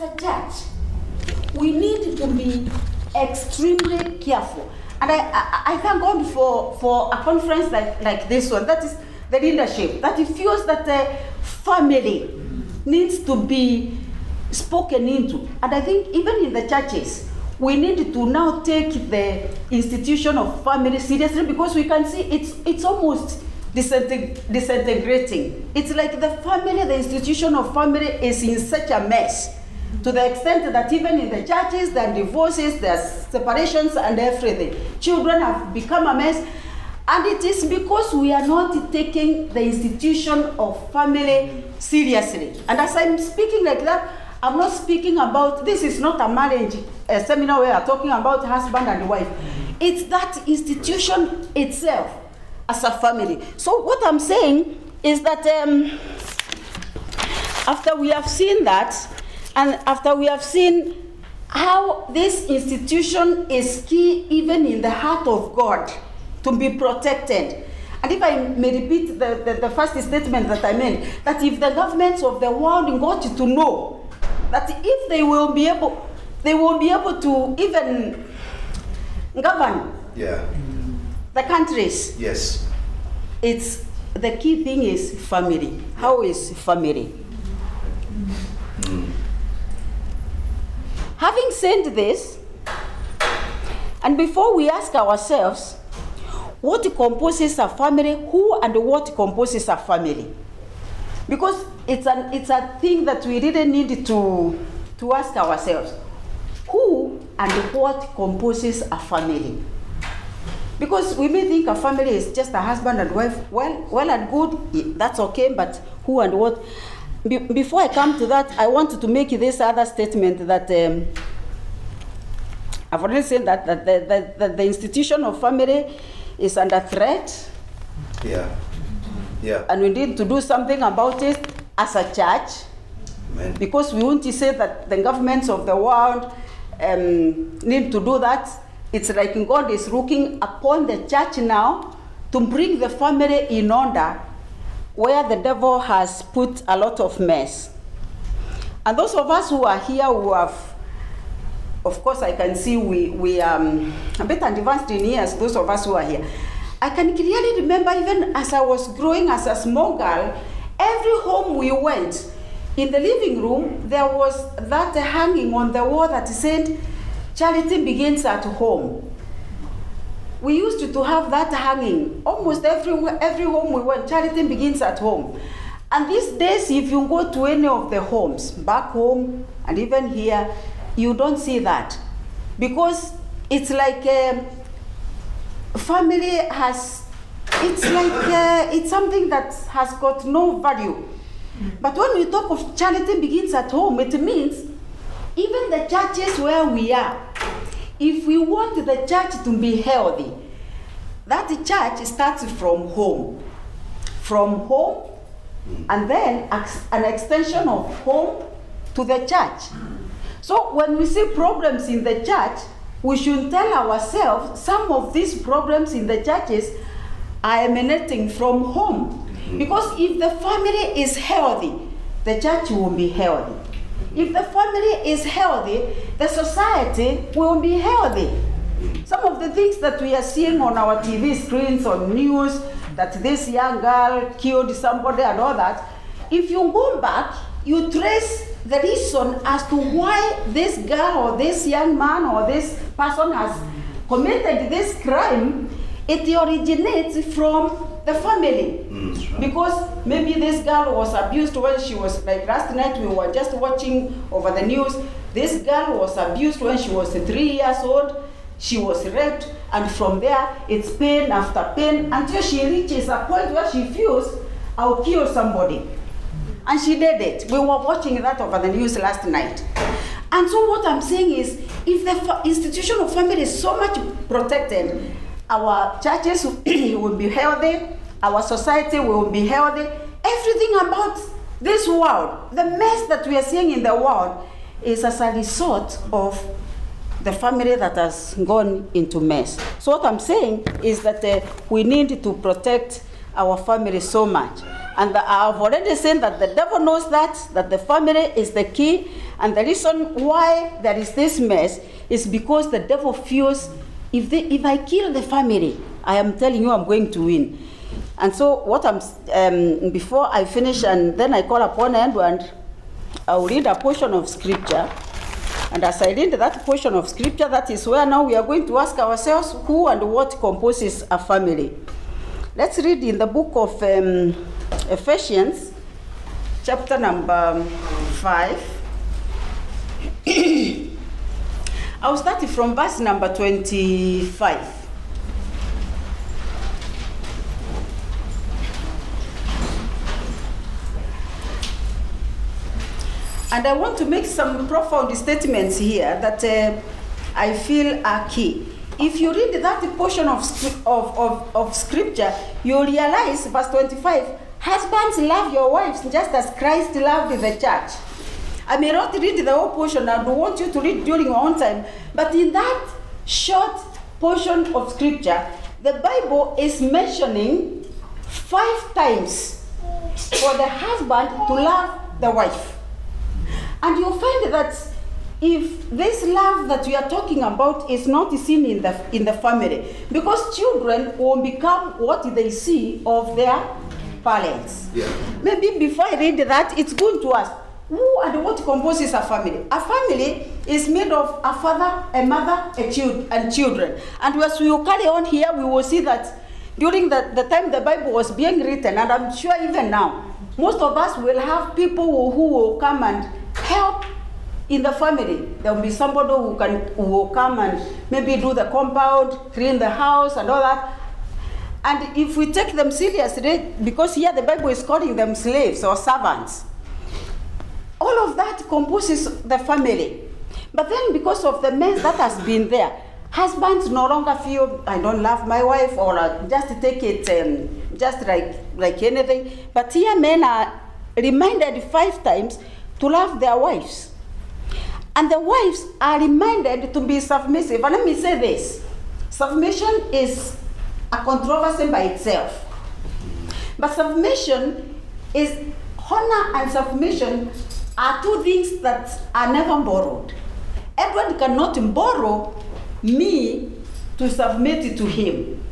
as a church, we need to be extremely careful. And I, I, I thank God for, for a conference like, like this one. That is the leadership, that it feels that the family needs to be spoken into. And I think even in the churches, we need to now take the institution of family seriously because we can see it's, it's almost disintegrating. It's like the family, the institution of family is in such a mess to the extent that even in the churches, there are divorces, there are separations, and everything. Children have become a mess. And it is because we are not taking the institution of family seriously. And as I'm speaking like that, I'm not speaking about this is not a marriage a seminar where I'm talking about husband and wife. It's that institution itself as a family. So what I'm saying is that um, after we have seen that, and after we have seen how this institution is key even in the heart of God to be protected. And if I may repeat the, the, the first statement that I made, that if the governments of the world got to know that if they will be able, they will be able to even govern Yeah. the countries, Yes. it's the key thing is family. How is family? Mm. Having said this, and before we ask ourselves, what composes a family, who and what composes a family? Because it's, an, it's a thing that we really need to, to ask ourselves. Who and what composes a family? Because we may think a family is just a husband and wife. Well, well and good, that's okay, but who and what? Be- before I come to that, I wanted to make this other statement that um, I've already said that, that, the, that, that the institution of family is under threat Yeah. Yeah. and we need to do something about it as a church Amen. because we want to say that the governments of the world um, need to do that. It's like God is looking upon the church now to bring the family in order where the devil has put a lot of mess. And those of us who are here who have, of course, I can see we, we are um, a bit advanced in years, those of us who are here. I can clearly remember even as I was growing as a small girl, every home we went, in the living room, there was that hanging on the wall that said, Charity begins at home. We used to, to have that hanging almost every, every home we went. Charity begins at home. And these days, if you go to any of the homes, back home and even here, you don't see that. Because it's like um, family has, it's like, uh, it's something that has got no value. But when we talk of charity begins at home, it means even the churches where we are, if we want the church to be healthy, that church starts from home. From home, hmm. and then an extension of home to the church. So when we see problems in the church, we should tell ourselves some of these problems in the churches are emanating from home. Hmm. Because if the family is healthy, the church will be healthy. If the family is healthy, the society will be healthy. Some of the things that we are seeing on our TV screens, on news, that this young girl killed somebody and all that, if you go back, you trace the reason as to why this girl or this young man or this person has committed this crime, it originates from the family. Mm, because maybe this girl was abused when she was, like last night we were just watching over the news, this girl was abused when she was three years old. She was raped, and from there it's pain after pain until she reaches a point where she feels, I'll kill somebody. And she did it. We were watching that over the news last night. And so what I'm saying is, if the institution of family is so much protected, our churches will be healthy, our society will be healthy, everything about this world, the mess that we are seeing in the world, is as a result of the family that has gone into mess. So what I'm saying is that uh, we need to protect our family so much. And I've already said that the devil knows that, that the family is the key. And the reason why there is this mess is because the devil feels if, they, if I kill the family, I am telling you I'm going to win. And so, what I'm, um, before I finish and then I call upon Edward, I'll read a portion of scripture. And as I read that portion of scripture, that is where now we are going to ask ourselves who and what composes a family. Let's read in the book of um, Ephesians, chapter number 5. I'll start from verse number 25. And I want to make some profound statements here that uh, I feel are key. If you read that portion of, of, of, of scripture, you realize, verse 25, husbands love your wives just as Christ loved the church. I may not read the whole portion, I don't want you to read during your own time, but in that short portion of scripture, the Bible is mentioning five times for the husband to love the wife. And you find that if this love that we are talking about is not seen in the in the family, because children will become what they see of their parents. Yeah. Maybe before I read that, it's good to ask who and what composes a family. A family is made of a father, a mother, a child, and children. And as we carry on here, we will see that during the, the time the Bible was being written, and I'm sure even now, most of us will have people who, who will come and help in the family. There will be somebody who can who will come and maybe do the compound, clean the house, and all that. And if we take them seriously, because here the Bible is calling them slaves or servants, all of that composes the family. But then, because of the mess that has been there, husbands no longer feel I don't love my wife or uh, just take it um, just like like anything. But here, men are reminded five times to love their wives, and the wives are reminded to be submissive. And let me say this: submission is a controversy by itself. But submission is honor and submission are two things that are never borrowed. Edward cannot borrow me to submit it to him.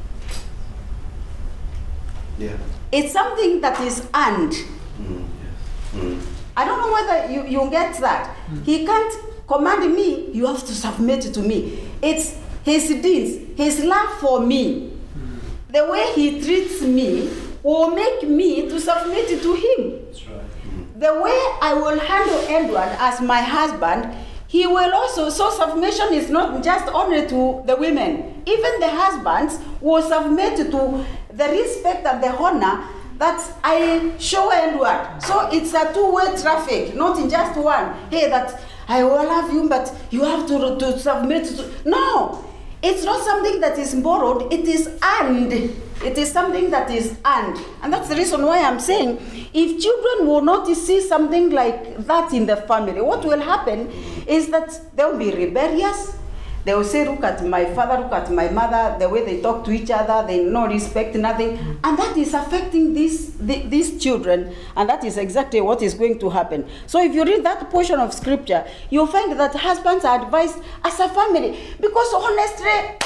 Yeah. It's something that is earned. Mm. Yes. Mm. I don't know whether you, you get that. He can't command me, you have to submit to me. It's his deeds, his love for me. The way he treats me will make me to submit it to him. That's right. The way I will handle Edward as my husband, he will also, so submission is not just only to the women. Even the husbands will submit to the respect and the honor that I show Edward. So it's a two-way traffic, not in just one. Hey, that I will love you, but you have to, to submit to. No, it's not something that is borrowed, it is earned. It is something that is earned. And that's the reason why I'm saying if children will not see something like that in the family, what will happen is that they will be rebellious. They will say, Look at my father, look at my mother, the way they talk to each other, they no respect nothing. Mm. And that is affecting these, the- these children, and that is exactly what is going to happen. So, if you read that portion of scripture, you'll find that husbands are advised as a family. Because honestly,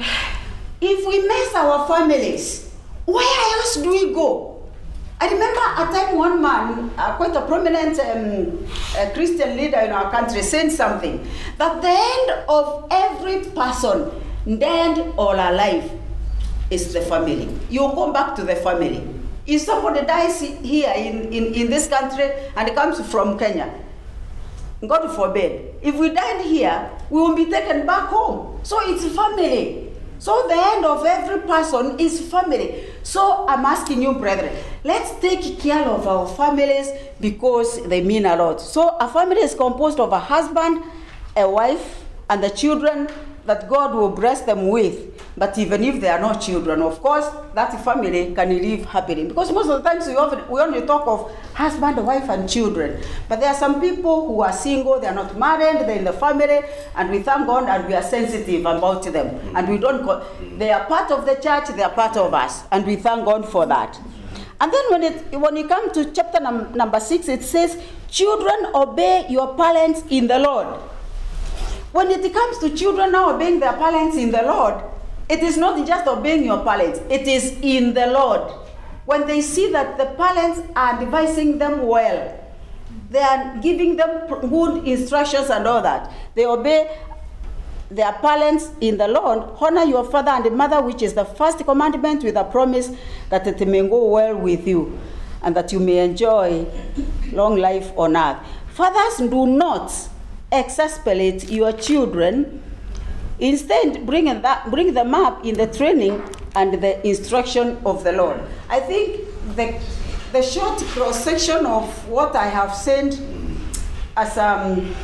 if we mess our families, where else do we go? I remember a time one man, uh, quite a prominent um, uh, Christian leader in our country, saying something that the end of every person, dead or alive, is the family. You go back to the family. If somebody dies here in, in, in this country and comes from Kenya, God forbid, if we died here, we will be taken back home. So it's family. So the end of every person is family. So I'm asking you, brethren, let's take care of our families because they mean a lot. So a family is composed of a husband, a wife, and the children that God will bless them with. But even if they are not children, of course, that family can live happily. Because most of the times we, often, we only talk of husband, wife, and children. But there are some people who are single, they are not married, they're in the family, and we thank God and we are sensitive about them. And we don't, they are part of the church, they are part of us. And we thank God for that. And then when it when you come to chapter num- number six, it says, "Children, obey your parents in the Lord." When it comes to children now obeying their parents in the Lord, it is not just obeying your parents; it is in the Lord. When they see that the parents are advising them well, they are giving them good instructions and all that, they obey their parents in the Lord, honor your father and mother, which is the first commandment with a promise that it may go well with you and that you may enjoy long life on earth. Fathers, do not exasperate your children. Instead, bring, that, bring them up in the training and the instruction of the Lord. I think the, the short cross section of what I have said as um,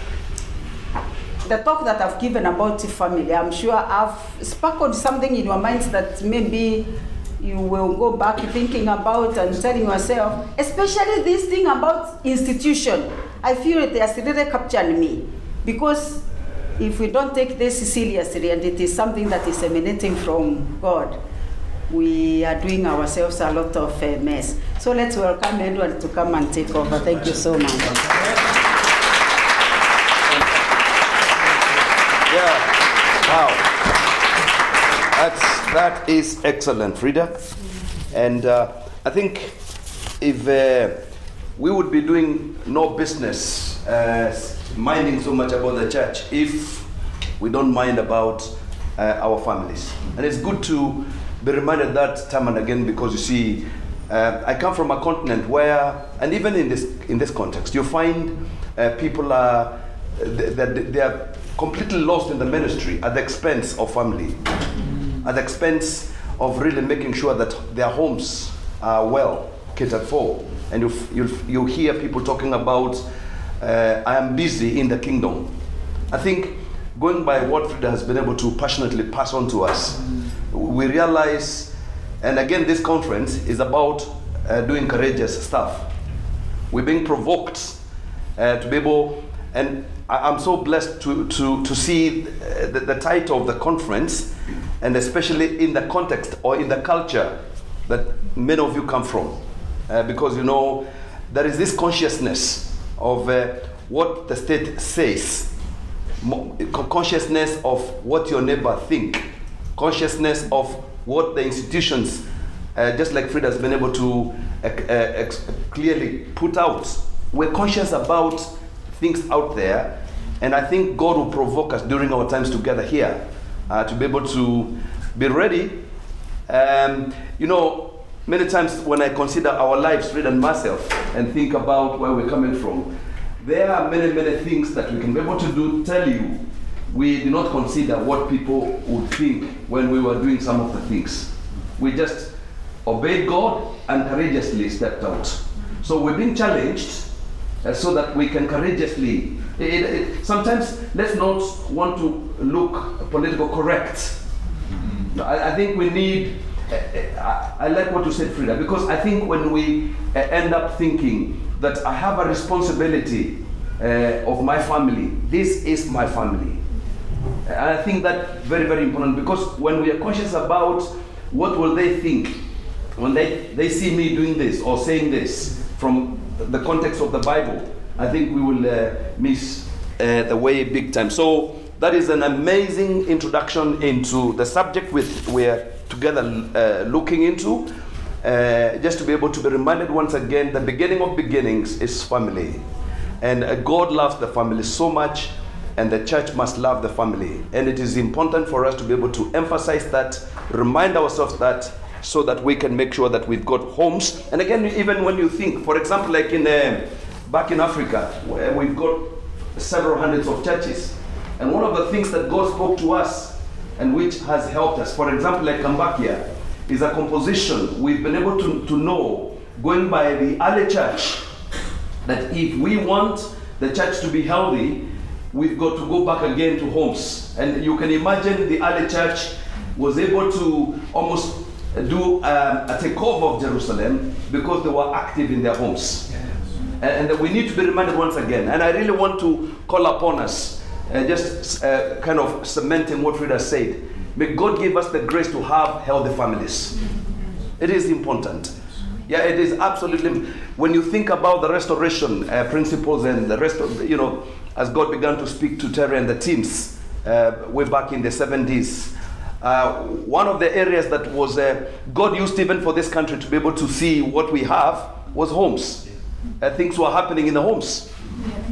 the talk that I've given about family, I'm sure I've sparkled something in your minds that maybe you will go back thinking about and telling yourself, especially this thing about institution. I feel it has really captured me because if we don't take this seriously and it is something that is emanating from God, we are doing ourselves a lot of uh, mess. So let's welcome Edward to come and take over. Thank you so much. Yeah. Wow. That's that is excellent, Frida. And uh, I think if uh, we would be doing no business minding so much about the church if we don't mind about uh, our families. And it's good to be reminded that time and again because you see, uh, I come from a continent where, and even in this in this context, you find uh, people are that they are completely lost in the ministry at the expense of family, at the expense of really making sure that their homes are well catered for. And you you you hear people talking about, uh, I am busy in the kingdom. I think going by what Frida has been able to passionately pass on to us, we realize, and again, this conference is about uh, doing courageous stuff. We're being provoked uh, to be able, and I, am so blessed to, to, to see uh, the, the title of the conference, and especially in the context or in the culture that many of you come from. Uh, because you know, there is this consciousness of uh, what the state says, consciousness of what your neighbor think, consciousness of what the institutions, uh, just like Frida has been able to uh, uh, clearly put out. We're conscious about things out there, and I think God will provoke us during our times together here uh, to be able to be ready. Um, you know, many times when I consider our lives, Frida and myself, and think about where we're coming from, there are many, many things that we can be able to do, tell you. We did not consider what people would think when we were doing some of the things. We just obeyed God and courageously stepped out. So we're being challenged uh, so that we can courageously. It, it, sometimes let's not want to look political correct. I, I think we need. Uh, uh, I, I like what you said, Frida, because I think when we uh, end up thinking that I have a responsibility uh, of my family, this is my family. And I think that very, very important because when we are conscious about what will they think when they, they see me doing this or saying this from the context of the Bible, I think we will uh, miss uh, the way big time. So that is an amazing introduction into the subject with we're together uh, looking into. Uh, just to be able to be reminded once again, the beginning of beginnings is family, and uh, God loves the family so much, and the church must love the family. And it is important for us to be able to emphasize that, remind ourselves that, so that we can make sure that we've got homes. And again, even when you think, for example, like in uh, back in Africa, where we've got several hundreds of churches, and one of the things that God spoke to us, and which has helped us, for example, like Kambakia, is a composition we've been able to, to know going by the early church that if we want the church to be healthy, we've got to go back again to homes. And you can imagine the early church was able to almost do um, a takeover of Jerusalem because they were active in their homes. And, and we need to be reminded once again. And I really want to call upon us, uh, just uh, kind of cementing what Frida said. May God give us the grace to have healthy families. It is important. Yeah, it is absolutely. When you think about the restoration uh, principles and the rest of, you know, as God began to speak to Terry and the teams uh, way back in the 70s, uh, one of the areas that was uh, God used even for this country to be able to see what we have was homes. Uh, things were happening in the homes.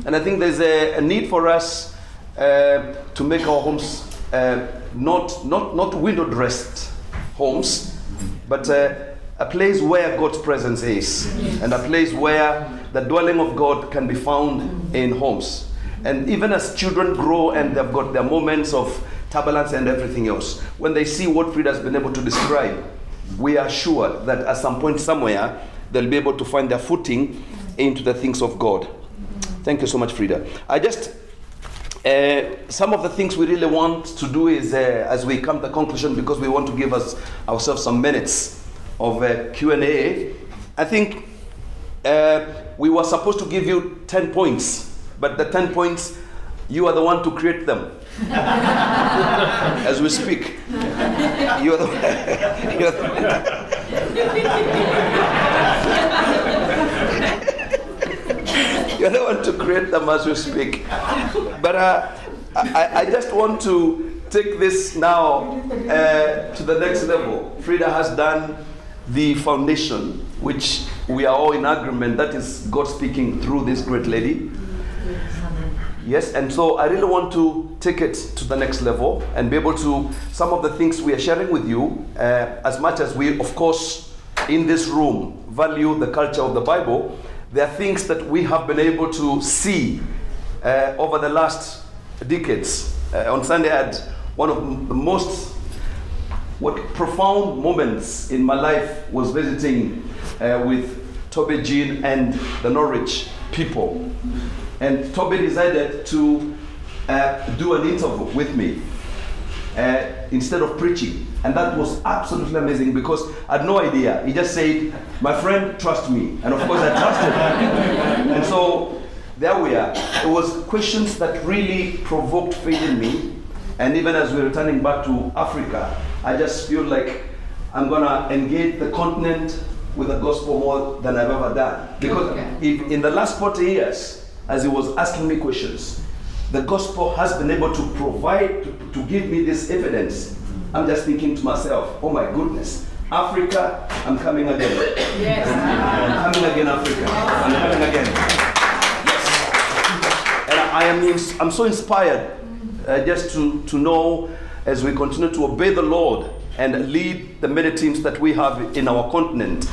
And I think there's a, a need for us to make our homes uh, not, not, not window dressed homes, but uh, a place where God's presence is, and a place where the dwelling of God can be found in homes. And even as children grow and they've got their moments of turbulence and everything else, when they see what Frida has been able to describe, we are sure that at some point somewhere they'll be able to find their footing into the things of God. Thank you so much, Frida. I just uh, some of the things we really want to do is, uh, as we come to conclusion, because we want to give us ourselves some minutes of uh, Q&A. I think uh, we were supposed to give you 10 points, but the 10 points, you are the one to create them. as we speak. You are the, you are the, you're the one to create them as we speak. But uh, I, I just want to take this now uh, to the next level. Frida has done the foundation, which we are all in agreement. That is God speaking through this great lady. Yes, and so I really want to take it to the next level and be able to, some of the things we are sharing with you, uh, as much as we, of course, in this room value the culture of the Bible, there are things that we have been able to see uh, over the last decades. Uh, on Sunday, I had one of the most what profound moments in my life was visiting uh, with Toby Jean and the Norwich people. And Toby decided to uh, do an interview with me uh, instead of preaching. And that was absolutely amazing because I had no idea. He just said, My friend, trust me. And of course, I trusted him. and so there we are. It was questions that really provoked faith in me. And even as we're returning back to Africa, I just feel like I'm going to engage the continent with the gospel more than I've ever done. Because if in the last 40 years, as he was asking me questions, the gospel has been able to provide, to, to give me this evidence. I'm just thinking to myself, oh my goodness, Africa, I'm coming again. Yes. I'm coming again, Africa. I'm coming again. Yes. And I am I'm so inspired uh, just to, to know as we continue to obey the Lord and lead the many teams that we have in our continent,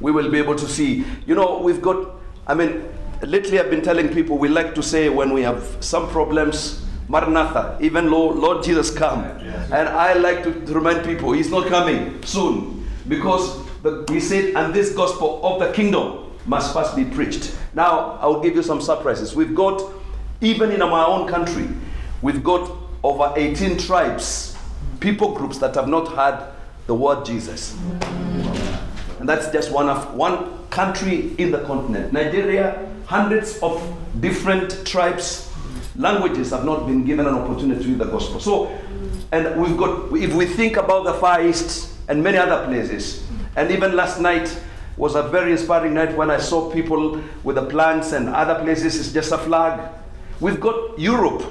we will be able to see. You know, we've got, I mean, lately I've been telling people we like to say when we have some problems, Maranatha, even Lord, Lord Jesus come. And I like to, to remind people he's not coming soon because the, he said, and this gospel of the kingdom must first be preached. Now, I'll give you some surprises. We've got, even in our own country, we've got over 18 tribes, people groups that have not heard the word Jesus. And that's just one of one country in the continent. Nigeria, hundreds of different tribes, languages have not been given an opportunity to read the gospel. So, and we've got, if we think about the Far East and many other places, and even last night was a very inspiring night when I saw people with the plants and other places, it's just a flag. We've got Europe,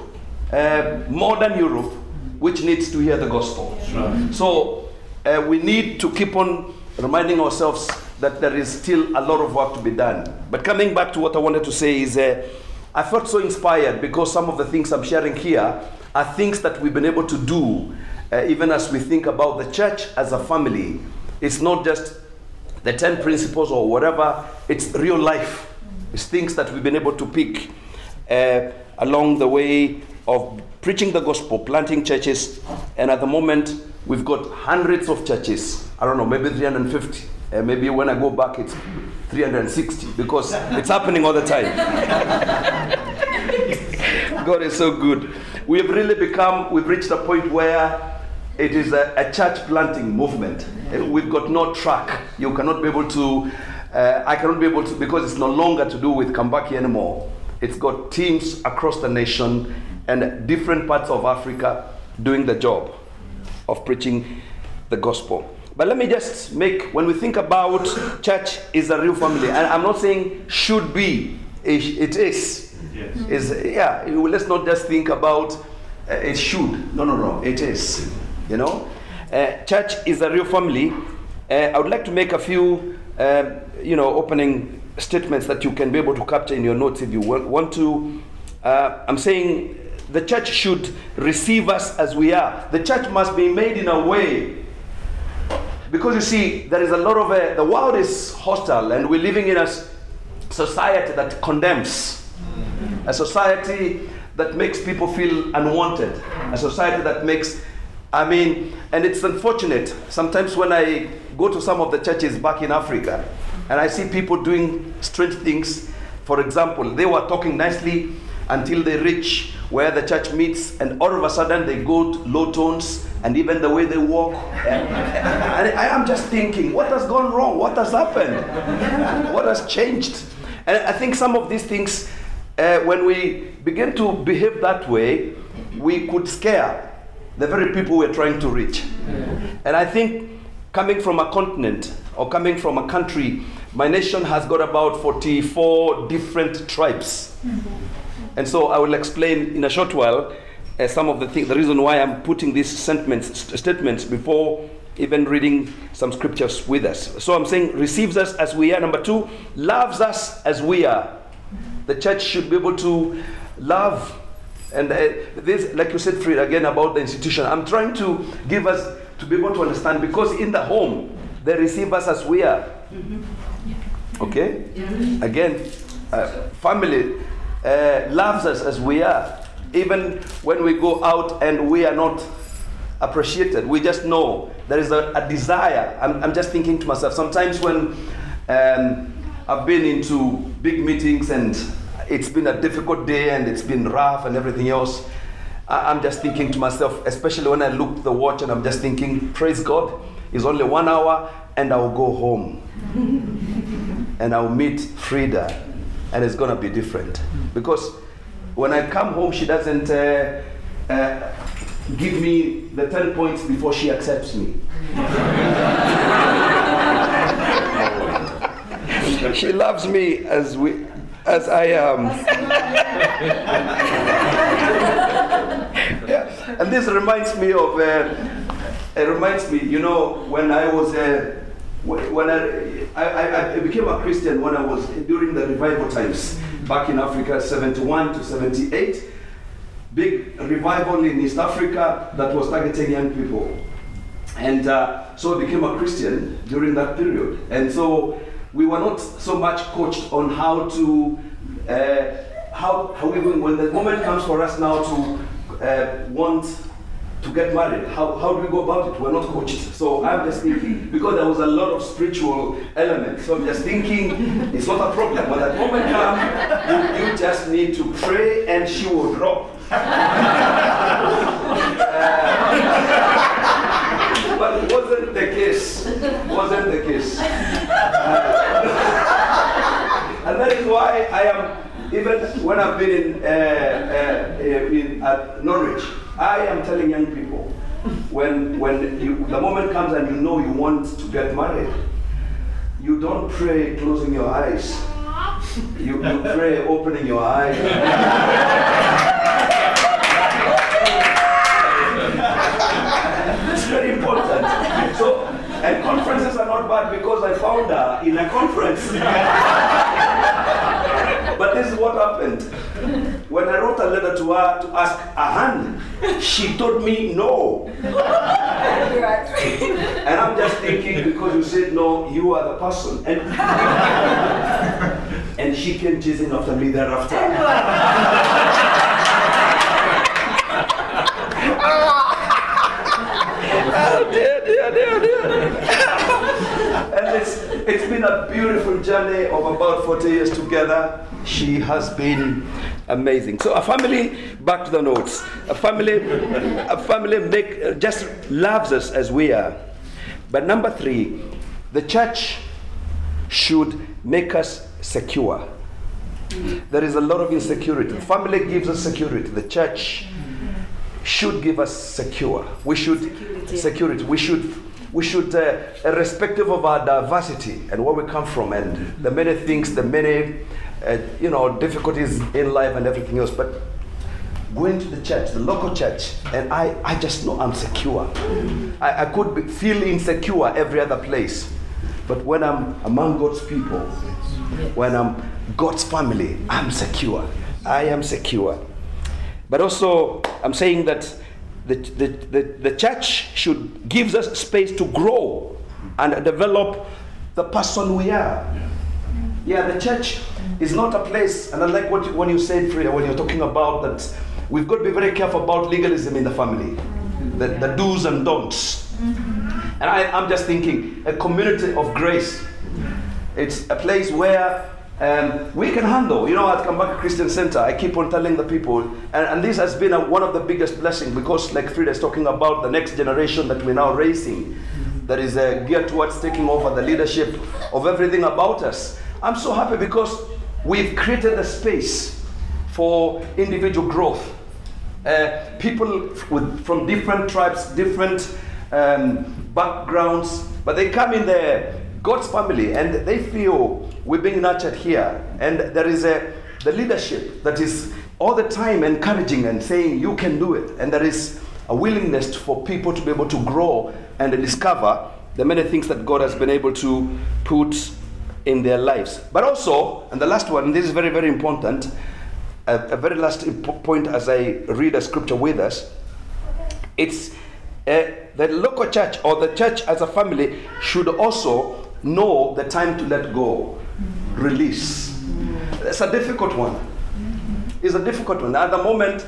uh, modern Europe, which needs to hear the gospel. Right. So uh, we need to keep on reminding ourselves that there is still a lot of work to be done. But coming back to what I wanted to say is uh, I felt so inspired because some of the things I'm sharing here are things that we've been able to do uh, even as we think about the church as a family. It's not just the 10 principles or whatever, it's real life. It's things that we've been able to pick uh, along the way of preaching the gospel, planting churches, and at the moment we've got hundreds of churches. I don't know, maybe 350. Uh, maybe when I go back, it's 360 because it's happening all the time. God is so good. We have really become, we've reached a point where it is a, a church planting movement. We've got no track. You cannot be able to, uh, I cannot be able to, because it's no longer to do with Kambaki anymore. It's got teams across the nation and different parts of Africa doing the job of preaching the gospel. But let me just make, when we think about church is a real family, and I'm not saying should be, it it is. Yes. Is yeah. Let's not just think about uh, it should. No, no, no. It is. You know, uh, church is a real family. Uh, I would like to make a few, um, you know, opening statements that you can be able to capture in your notes if you want, want to. Uh, I'm saying the church should receive us as we are. The church must be made in a way because you see, there is a lot of uh, the world is hostile, and we're living in a society that condemns, a society that makes people feel unwanted, a society that makes, I mean, and it's unfortunate. Sometimes when I go to some of the churches back in Africa, and I see people doing strange things. For example, they were talking nicely until they reach where the church meets, and all of a sudden they go to low tones, and even the way they walk. And I am just thinking, what has gone wrong? What has happened? What has changed? And I think some of these things, uh, when we begin to behave that way, we could scare the very people we're trying to reach. And I think coming from a continent or coming from a country, my nation has got about 44 different tribes. And so I will explain in a short while uh, some of the things, the reason why I'm putting these sentiments, st- statements before even reading some scriptures with us. So I'm saying receives us as we are. Number two, loves us as we are. The church should be able to love. And uh, this, like you said, Fred, again about the institution, I'm trying to give us to be able to understand because in the home, they receive us as we are. Okay? Again, uh, family uh, loves us as we are. Even when we go out and we are not appreciated, we just know there is a, a desire. I'm, I'm just thinking to myself, sometimes when um, I've been into big meetings and it's been a difficult day and it's been rough and everything else, I- I'm just thinking to myself, especially when I look the watch and I'm just thinking, praise God, it's only one hour and I'll go home and I'll meet Frida, and it's gonna be different. Because when I come home, she doesn't uh, uh, give me the 10 points before she accepts me. she loves me as we as I am. yeah. And this reminds me of uh, it reminds me, you know, when I was uh, wh- when I, I, I- became a Christian when I was during the revival times back in Africa, 71 to 78. Big revival in East Africa that was targeting young people. And uh, so I became a Christian during that period. And so we were not so much coached on how to, uh, how, how we, when the moment comes for us now to uh, want to get married, how, how do we go about it? We're not coached. So I'm just thinking, because there was a lot of spiritual elements, so I'm just thinking it's not a problem. When that moment comes, you, you just need to pray and she will drop. But it wasn't the case. Wasn't the case. and that is why I am, even when I've been in, uh, uh, in at Norwich, I am telling young people, when, when you, the moment comes and you know you want to get married, you don't pray closing your eyes. You, you pray opening your eyes. It's very important. So, and conferences are not bad because I found her in a conference. but this is what happened. When I wrote a letter to her to ask a hand, she told me no. And I'm just thinking because you said no, you are the person. And, and she came chasing after me thereafter. Oh dear, dear, dear, dear. and it's, it's been a beautiful journey of about 40 years together. She has been amazing. So a family, back to the notes. A family, a family make, just loves us as we are. But number three, the church should make us secure. There is a lot of insecurity. The family gives us security. The church should give us secure. We should Security. security. We should we should, uh, irrespective of our diversity and where we come from and the many things, the many, you know, difficulties in life and everything else, but going to the church, the local church, and I, I just know I'm secure. I, I could be, feel insecure every other place. But when I'm among God's people, when I'm God's family, I'm secure. I am secure. But also, I'm saying that the, the, the, the church should gives us space to grow and develop the person we are. Yeah, the church is not a place, and I like what you, when you said, Freya, when you're talking about that, we've got to be very careful about legalism in the family, the, the do's and don'ts. And I, I'm just thinking, a community of grace. It's a place where um, we can handle. You know, at Kambaka Christian Center, I keep on telling the people, and, and this has been a, one of the biggest blessings because, like Frida is talking about, the next generation that we're now raising, that is uh, geared towards taking over the leadership of everything about us. I'm so happy because we've created a space for individual growth. Uh, people with, from different tribes, different um, backgrounds, but they come in the God's family and they feel we're being nurtured here. And there is a the leadership that is all the time encouraging and saying you can do it. And there is a willingness for people to be able to grow and discover the many things that God has been able to put in their lives. But also, and the last one, this is very, very important, a, a very last point as I read a scripture with us, it's uh, the local church or the church as a family should also know the time to let go, release. It's a difficult one. It's a difficult one. At the moment,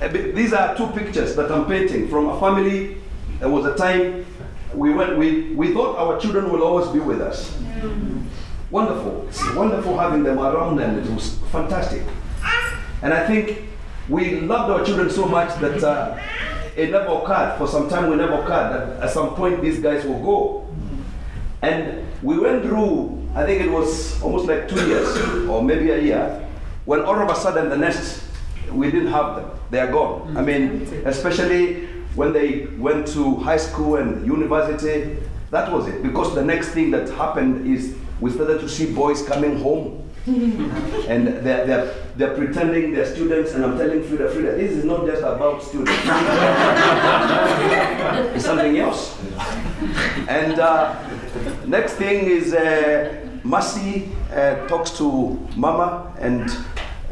uh, these are two pictures that I'm painting from a family. There was a time we went. We we thought our children will always be with us. Wonderful. It's wonderful having them around, and it was fantastic. And I think we loved our children so much that uh, it never occurred. For some time, we never occurred that at some point these guys will go. And we went through, I think it was almost like two years or maybe a year, when all of a sudden the next, we didn't have them. They are gone. I mean, especially when they went to high school and university, that was it. Because the next thing that happened is we started to see boys coming home. and they're, they're, they're pretending they're students, and I'm telling Frida, Frida, this is not just about students. it's something else. And uh, next thing is uh, Mercy uh, talks to Mama, and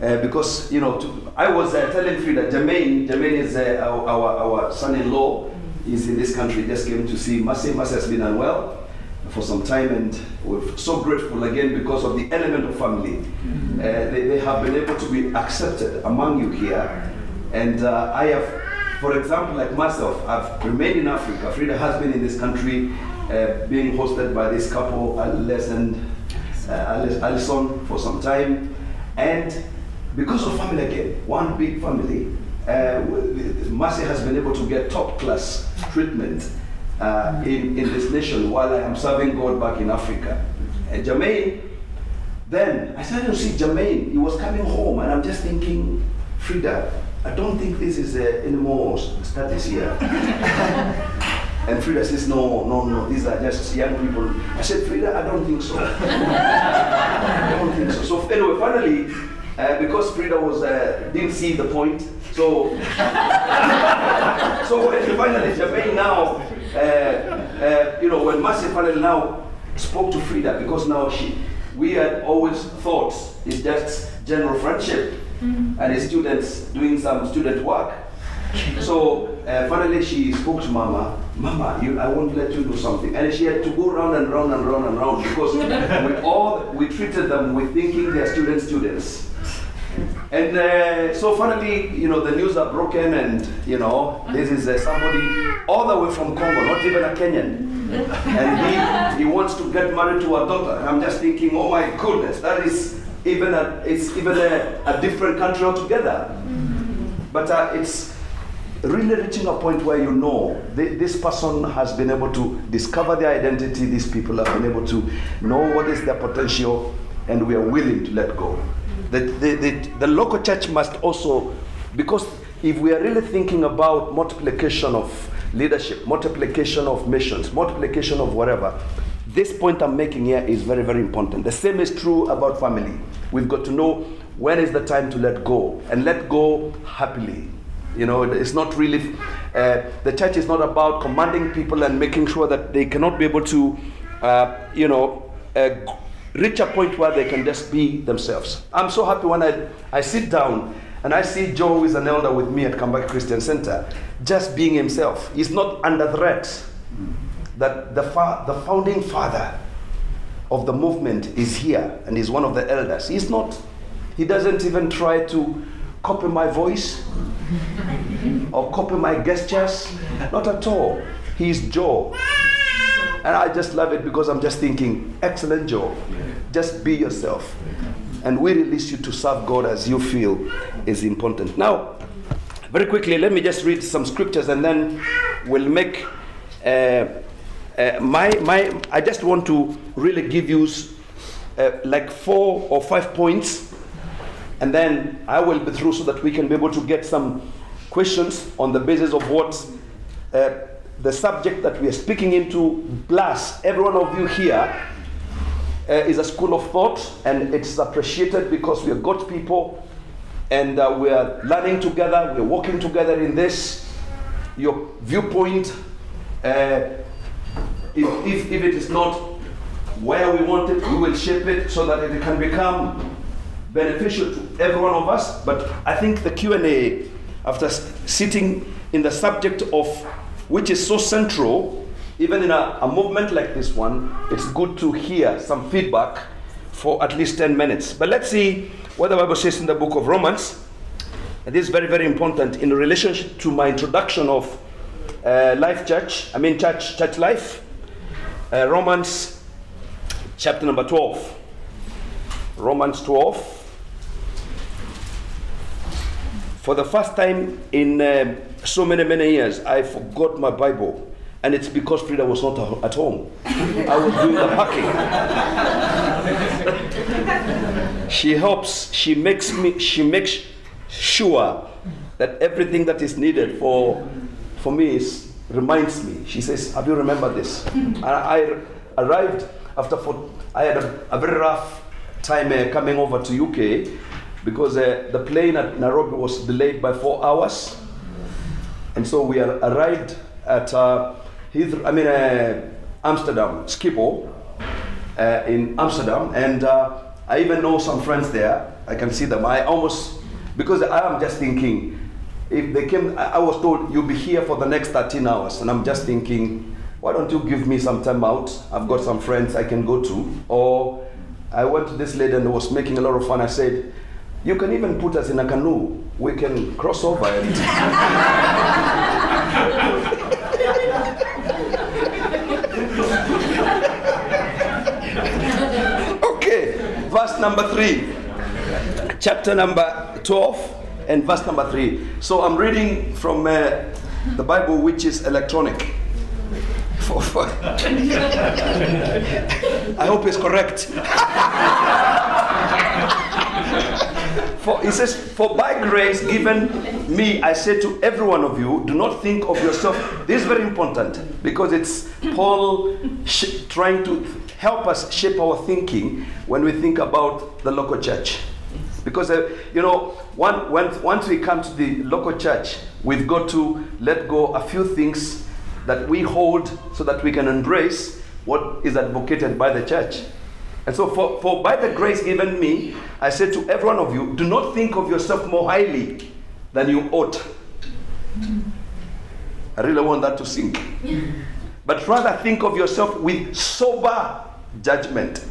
uh, because you know, to, I was uh, telling Frida, Jermaine, Jermaine is uh, our, our, our son-in-law. He's in this country. Just came to see Mercy. Mercy has been unwell for some time, and we're so grateful again because of the element of family. Uh, they, they, have been able to be accepted among you here, and uh, I have. For example, like myself, I've remained in Africa. Frida has been in this country, uh, being hosted by this couple, Alice and uh, Alison, for some time. And because of family again, one big family, uh, Mercy has been able to get top class treatment uh, in, in this nation while I am serving God back in Africa. And Jermaine, then I started to see Jermaine. He was coming home, and I'm just thinking, Frida, I don't think this is uh, any more studies here. and Frida says, no, no, no, these are just young people. I said, Frida, I don't think so. I don't think so. So anyway, finally, uh, because Frida was uh, didn't see the point, so so finally, Jermaine now, uh, uh, you know, when Mercy finally now spoke to Frida, because now she, we had always thought it's just general friendship mm-hmm. and the students doing some student work. So uh, finally she spoke to Mama, Mama, you, I won't let you do something. And she had to go round and round and round and round because we all, we treated them with thinking they're student students. And uh, so finally, you know, the news are broken, and you know, this is uh, somebody all the way from Congo, not even a Kenyan. and he, he wants to get married to a daughter. And I'm just thinking, oh my goodness, that is even a, it's even a, a different country altogether. But uh, it's really reaching a point where you know th- this person has been able to discover their identity, these people have been able to know what is their potential, and we are willing to let go. The, the, the, the local church must also, because if we are really thinking about multiplication of leadership, multiplication of missions, multiplication of whatever. This point I'm making here is very, very important. The same is true about family. We've got to know when is the time to let go and let go happily. You know, it's not really, uh, the church is not about commanding people and making sure that they cannot be able to, uh, you know, uh, reach a point where they can just be themselves. I'm so happy when I, I sit down and I see Joe, who is an elder with me at Kambakia Christian Center, just being himself. He's not under threat. That the, fa- the founding father of the movement is here and he's one of the elders. He's not, he doesn't even try to copy my voice or copy my gestures. Not at all. He's Joe. And I just love it because I'm just thinking, excellent Joe. Just be yourself. And we release you to serve God as you feel is important. Now, very quickly, let me just read some scriptures and then we'll make uh, uh, my, my, I just want to really give you uh, like four or five points and then I will be through so that we can be able to get some questions on the basis of what uh, the subject that we are speaking into. Plus, every one of you here uh, is a school of thought, and it's appreciated because we are God people and uh, we are learning together, we are working together in this. Your viewpoint, uh, if, if, if it is not where we want it, we will shape it so that it can become beneficial to every one of us. But I think the Q&A, after sitting in the subject of which is so central, even in a, a movement like this one, it's good to hear some feedback for at least 10 minutes. But let's see what the Bible says in the book of Romans. And this is very, very important in relationship to my introduction of uh, Life Church, I mean church, church life. Uh, Romans chapter number 12. Romans 12. For the first time in um, so many, many years, I forgot my Bible. And it's because Frida was not at home. I was doing the packing. she helps, she makes me, she makes sure that everything that is needed for, for me is, reminds me. She says, Have you remembered this? And I arrived after, four, I had a, a very rough time uh, coming over to UK because uh, the plane at Nairobi was delayed by four hours. And so we arrived at uh, Heathrow, I mean, uh, Amsterdam, Schiphol, uh, in Amsterdam. And uh, I even know some friends there. I can see them. I almost, because I am just thinking, if they came, I I was told you'll be here for the next 13 hours. And I'm just thinking, why don't you give me some time out? I've got some friends I can go to. Or I went to this lady and was making a lot of fun. I said, you can even put us in a canoe. We can cross over and Okay, verse number three, chapter number 12, and verse number three. So I'm reading from uh, the Bible, which is electronic. I hope it's correct. For it says, For by grace given me, I say to every one of you, do not think of yourself. This is very important because it's Paul trying to help us shape our thinking when we think about the local church. Because, uh, you know, one, when, once we come to the local church, we've got to let go a few things that we hold so that we can embrace what is advocated by the church. And so, for, for by the grace given me, I say to every one of you, do not think of yourself more highly than you ought. I really want that to sink. But rather think of yourself with sober judgment,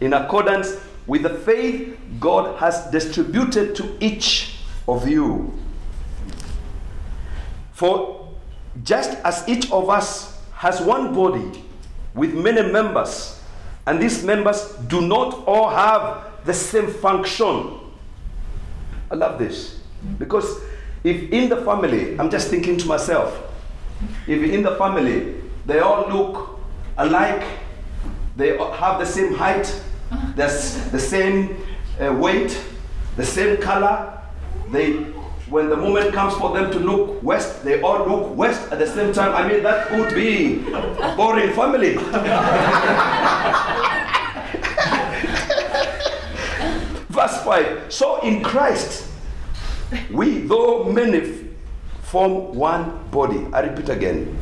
in accordance with the faith God has distributed to each of you. For just as each of us has one body with many members, and these members do not all have the same function. I love this. Because if in the family, I'm just thinking to myself, if in the family they all look alike, they have the same height, the same uh, weight, the same color, they when the moment comes for them to look west, they all look west at the same time. I mean, that would be a boring family. Verse 5 So in Christ, we, though many, form one body. I repeat again.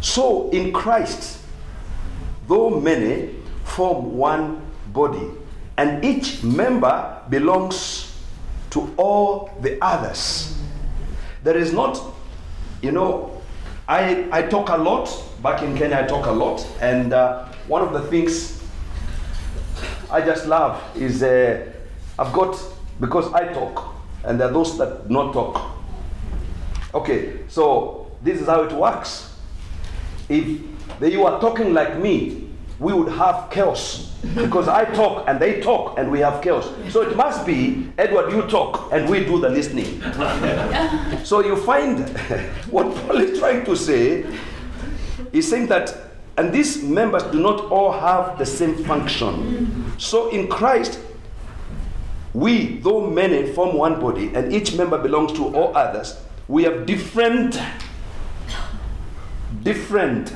So in Christ, though many, form one body, and each member belongs to all the others. There is not, you know, I, I talk a lot. Back in Kenya, I talk a lot. And uh, one of the things I just love is uh, I've got, because I talk, and there are those that not talk. Okay, so this is how it works. If they, you are talking like me, we would have chaos because I talk and they talk and we have chaos. So it must be Edward, you talk and we do the listening. so you find what Paul is trying to say is saying that, and these members do not all have the same function. So in Christ, we, though many, form one body, and each member belongs to all others. We have different, different.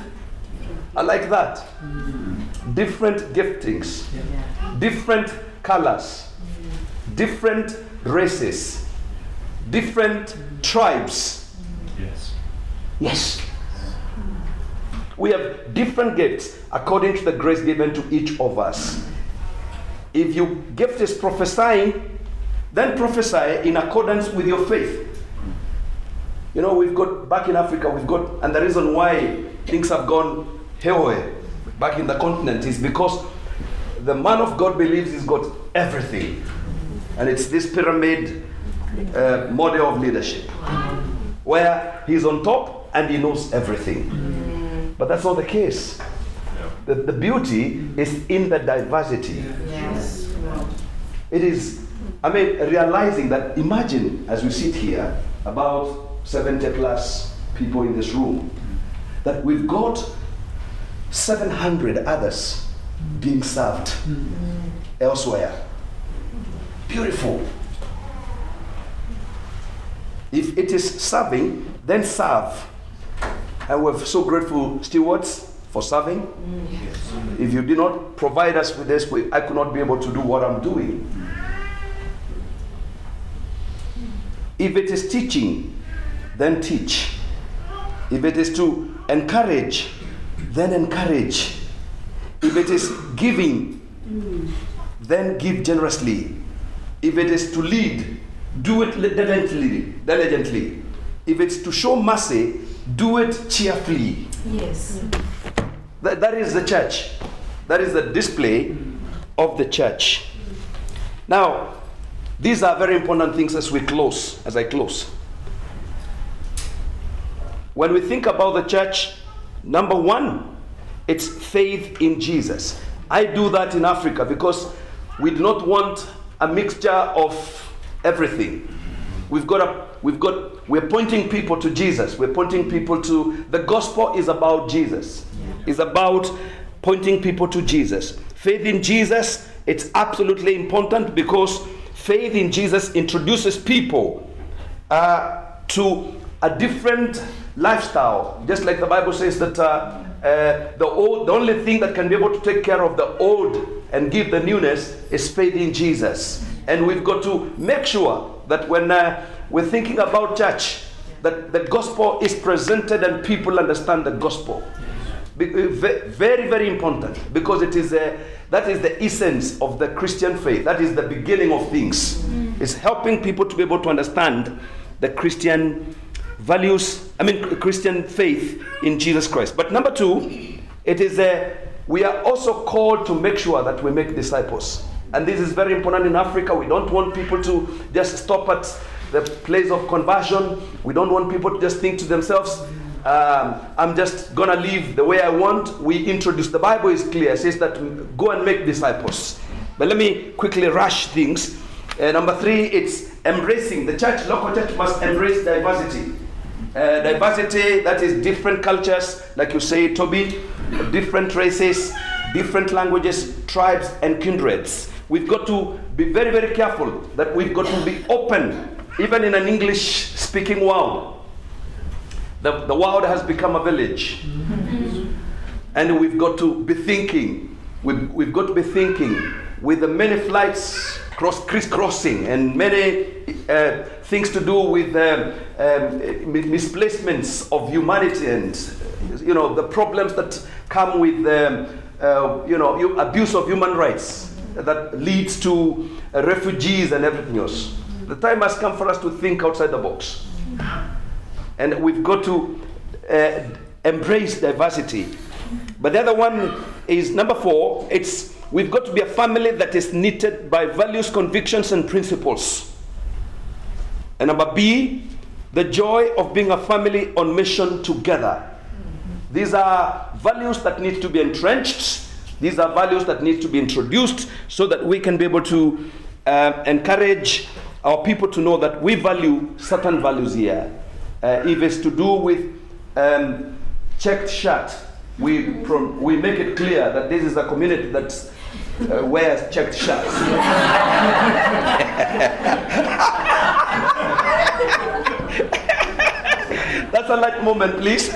I like that. Different giftings, different colors, different races, different tribes. Yes. Yes. We have different gifts according to the grace given to each of us. If your gift is prophesying, then prophesy in accordance with your faith. You know, we've got back in Africa, we've got, and the reason why things have gone haywire back in the continent is because the man of God believes he's got everything. And it's this pyramid uh, model of leadership where he's on top and he knows everything. But that's not the case. The, the beauty is in the diversity. Yes. It is, I mean, realizing that imagine as we sit here, about 70 plus people in this room, that we've got 700 others being served elsewhere. Beautiful. If it is serving, then serve. And we're so grateful, stewards, for serving. If you did not provide us with this, I could not be able to do what I'm doing. If it is teaching, then teach. If it is to encourage, then encourage. If it is giving, then give generously. If it is to lead, do it diligently. diligently. If it's to show mercy, do it cheerfully. Yes. That, that is the church. That is the display of the church. Now, these are very important things as we close, as I close. When we think about the church, number one, it's faith in Jesus. I do that in Africa because we do not want a mixture of everything. We've got a we've got we're pointing people to Jesus. We're pointing people to the gospel is about Jesus. Is about pointing people to Jesus. Faith in Jesus, it's absolutely important because faith in Jesus introduces people uh, to a different lifestyle. Just like the Bible says that uh, uh, the old, the only thing that can be able to take care of the old and give the newness is faith in Jesus. And we've got to make sure that when uh, we're thinking about church, that the gospel is presented and people understand the gospel. Be- uh, Very, very important because it is a, that is the essence of the Christian faith. That is the beginning of things. It's helping people to be able to understand the Christian values, I mean, Christian faith in Jesus Christ. But number two, it is a, we are also called to make sure that we make disciples. And this is very important in Africa. We don't want people to just stop at the place of conversion. We don't want people to just think to themselves, um, I'm just gonna live the way I want. We introduce the Bible is clear. It says that go and make disciples. But let me quickly rush things. Uh, number three, it's embracing. The church, local church, must embrace diversity. Uh, diversity, that is different cultures, like you say, Toby, different races, different languages, tribes, and kindreds. We've got to be very, very careful that we've got to be open even in an English speaking world, the, the world has become a village. and we've got to be thinking, we've, we've got to be thinking with the many flights cross, crisscrossing and many uh, things to do with um, um, misplacements of humanity and you know the problems that come with um, uh, you know abuse of human rights that leads to uh, refugees and everything else. The time has come for us to think outside the box, and we've got to uh, embrace diversity. But the other one is number four. It's we've got to be a family that is knitted by values, convictions, and principles. And number B, the joy of being a family on mission together. These are values that need to be entrenched. These are values that need to be introduced so that we can be able to uh, encourage our people to know that we value certain values here. Uh, if it's to do with um, checked shirt, we, we make it clear that this is a community that uh, wears checked shirts. That's a light moment, please.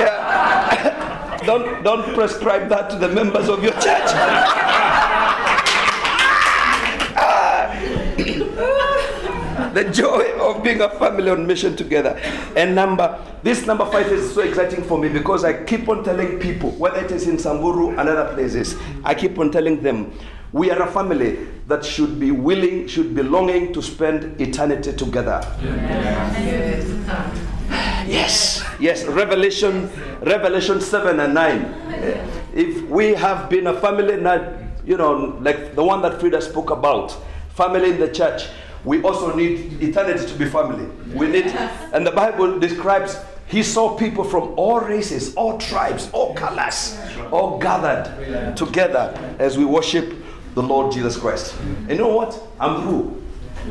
Yeah. don't, don't prescribe that to the members of your church. the joy of being a family on mission together. And number, this number five is so exciting for me because I keep on telling people, whether it is in Samburu and other places, I keep on telling them, we are a family that should be willing, should be longing to spend eternity together. Yes. Yes, yes. Yes, Revelation, Revelation seven and nine. If we have been a family, not you know, like the one that Frida spoke about, family in the church, we also need eternity to be family. We need, and the Bible describes he saw people from all races, all tribes, all colors, all gathered together as we worship the Lord Jesus Christ. And you know what? I'm through.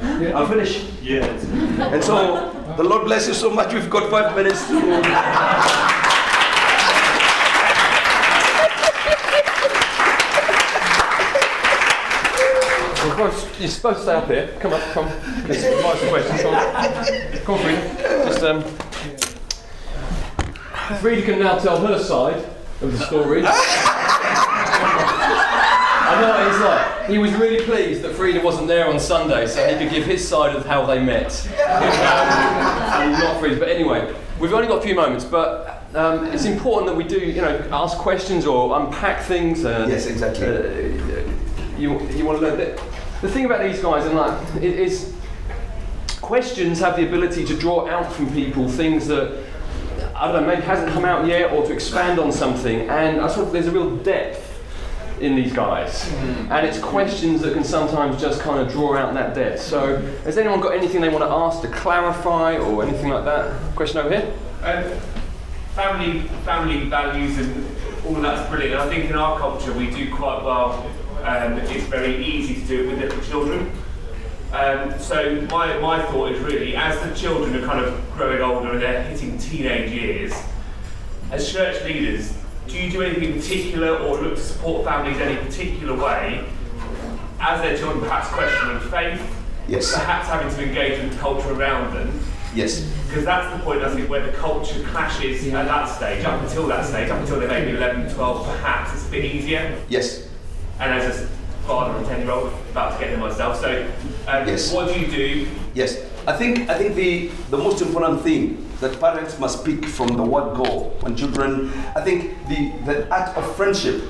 I'm finished. Yes. And so the Lord bless you so much. We've got five minutes to. Course, you're supposed to stay up here. Come up, come. This is my question. Come on, come on, Frida. Just um. Frida can now tell her side of the story. He's like. He was really pleased that Frida wasn't there on Sunday, so he could give his side of how they met. Um, not Frida, but anyway, we've only got a few moments, but um, it's important that we do, you know, ask questions or unpack things. And, Yes, exactly. Uh, you, you want to learn that. The thing about these guys, and like, it is questions have the ability to draw out from people things that I don't know, maybe hasn't come out yet, or to expand on something. And I thought there's a real depth in these guys, and it's questions that can sometimes just kind of draw out that depth. So, has anyone got anything they want to ask to clarify, or anything like that? Question over here. Um, family, family values and all of that's brilliant. And I think in our culture we do quite well. Um, it's very easy to do it with little children. Um, so my, my thought is really, as the children are kind of growing older and they're hitting teenage years, as church leaders, do you do anything in particular or look to support families in any particular way as their children perhaps questioning faith, Yes. perhaps having to engage with the culture around them? Yes. Because that's the point, I think, where the culture clashes at that stage. Up until that stage, up until they're maybe 11, 12, perhaps, it's a bit easier. Yes. And as a father of a 10 year old, about to get there myself. So, um, Yes. what do you do? Yes. I think I think the, the most important thing that parents must speak from the word go when children I think the, the act of friendship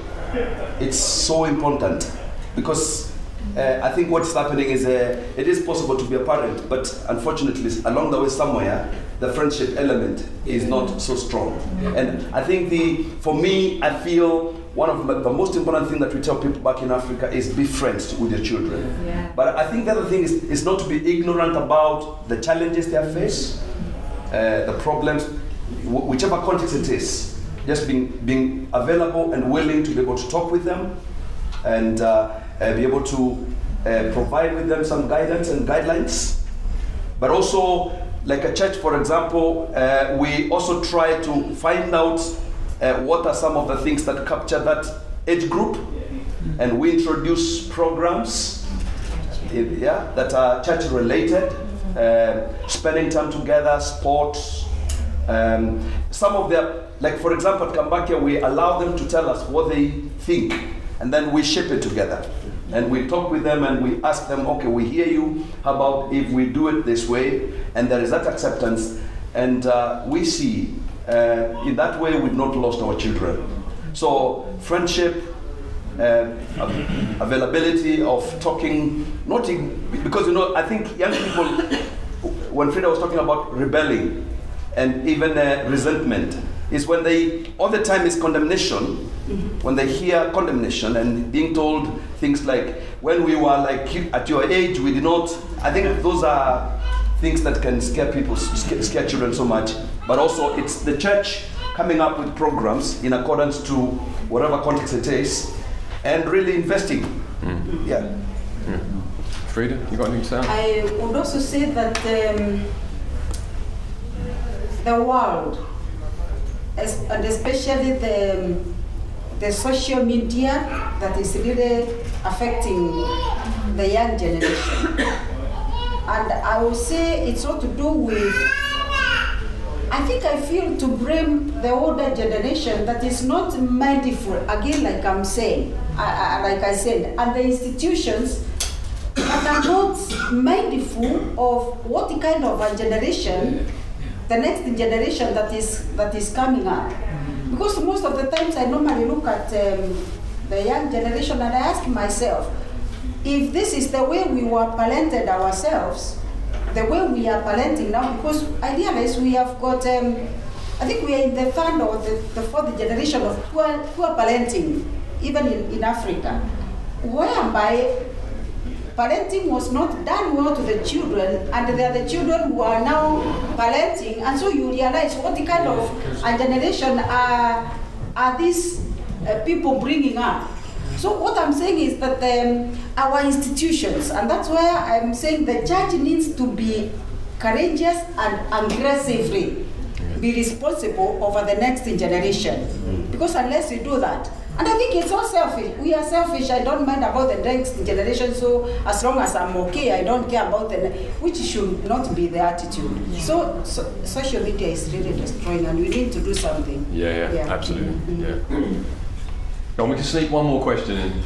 it's so important because uh, I think what's happening is uh, it is possible to be a parent, but unfortunately, along the way somewhere, the friendship element is not so strong. And I think the for me, I feel one of the- the most important thing that we tell people back in Africa is be friends with your children. But I think the other thing is, is not to be ignorant about the challenges they face, uh, the problems, whichever context it is. Just being, being available and willing to be able to talk with them and uh, uh, be able to uh, provide with them some guidance and guidelines. But also, like a church, for example, we also try to find out what are some of the things that capture that age group, and we introduce programs, yeah, that are church related, uh, spending time together, sports. Um, some of their, like for example, at Kambakia, we allow them to tell us what they think, and then we shape it together. And we talk with them and we ask them, okay, we hear you. How about if we do it this way? And there is that acceptance. And uh, we see uh, in that way we've not lost our children. So, friendship, uh, availability of talking, not in, because you know, I think young people, when Frida was talking about rebelling and even uh, resentment, is when they all the time is condemnation. When they hear condemnation and being told things like, "When we were like at your age, we did not." I think those are things that can scare people, scare, scare children so much. But also, it's the church coming up with programs in accordance to whatever context it is, and really investing. Yeah. Frida, you got anything to say? I would also say that um, the world, as, and especially the, the social media that is really affecting the young generation. And I would say it's all to do with, I think I feel to blame the older generation that is not mindful, again, like I'm saying, like I said, and the institutions that are not mindful of what kind of a generation, the next generation that is that is coming up. Because most of the times I normally look at um, the young generation and I ask myself, if this is the way we were parented ourselves, the way we are parenting now, because I realize we have got, um, I think we are in the third or the, the fourth generation of poor, poor parenting, even in, in Africa, whereby parenting was not done well to the children, and they are the children who are now parenting, and so you realize what kind of a generation are, are these uh, people bringing up. So what I'm saying is that um, our institutions, and that's where I'm saying the church needs to be courageous and aggressively be responsible over the next generation. Because unless we do that, and I think it's all selfish. We are selfish. I don't mind about the next generation. So as long as I'm okay, I don't care about the ne- which should not be the attitude. So, so social media is really destroying, and we need to do something. Yeah, yeah, yeah. absolutely. Yeah. Go on, we can sneak one more question in.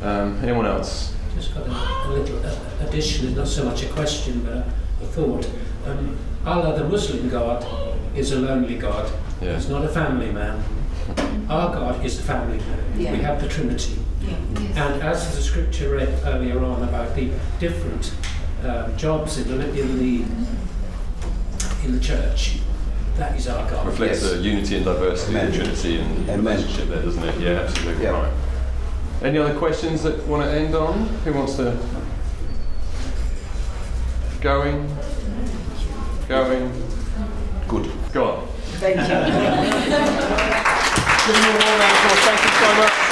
Um, anyone else? Just got a, a little uh, addition, it's not so much a question but a, a thought. Um, Allah, the Muslim God, is a lonely God. Yeah. He's not a family man. Our God is a family man. Yeah. We have the Trinity. And as the scripture read earlier on about the different um, jobs in the, in the in the church, that is our God. Reflects Yes. the unity and diversity Amen. and Trinity and Amen. relationship there, doesn't it? Yeah, absolutely Yeah. right. Any other questions that want to end on? Who wants to? Going. Going. Good. Go on. Thank you. Give them a round of applause. Thank you so much.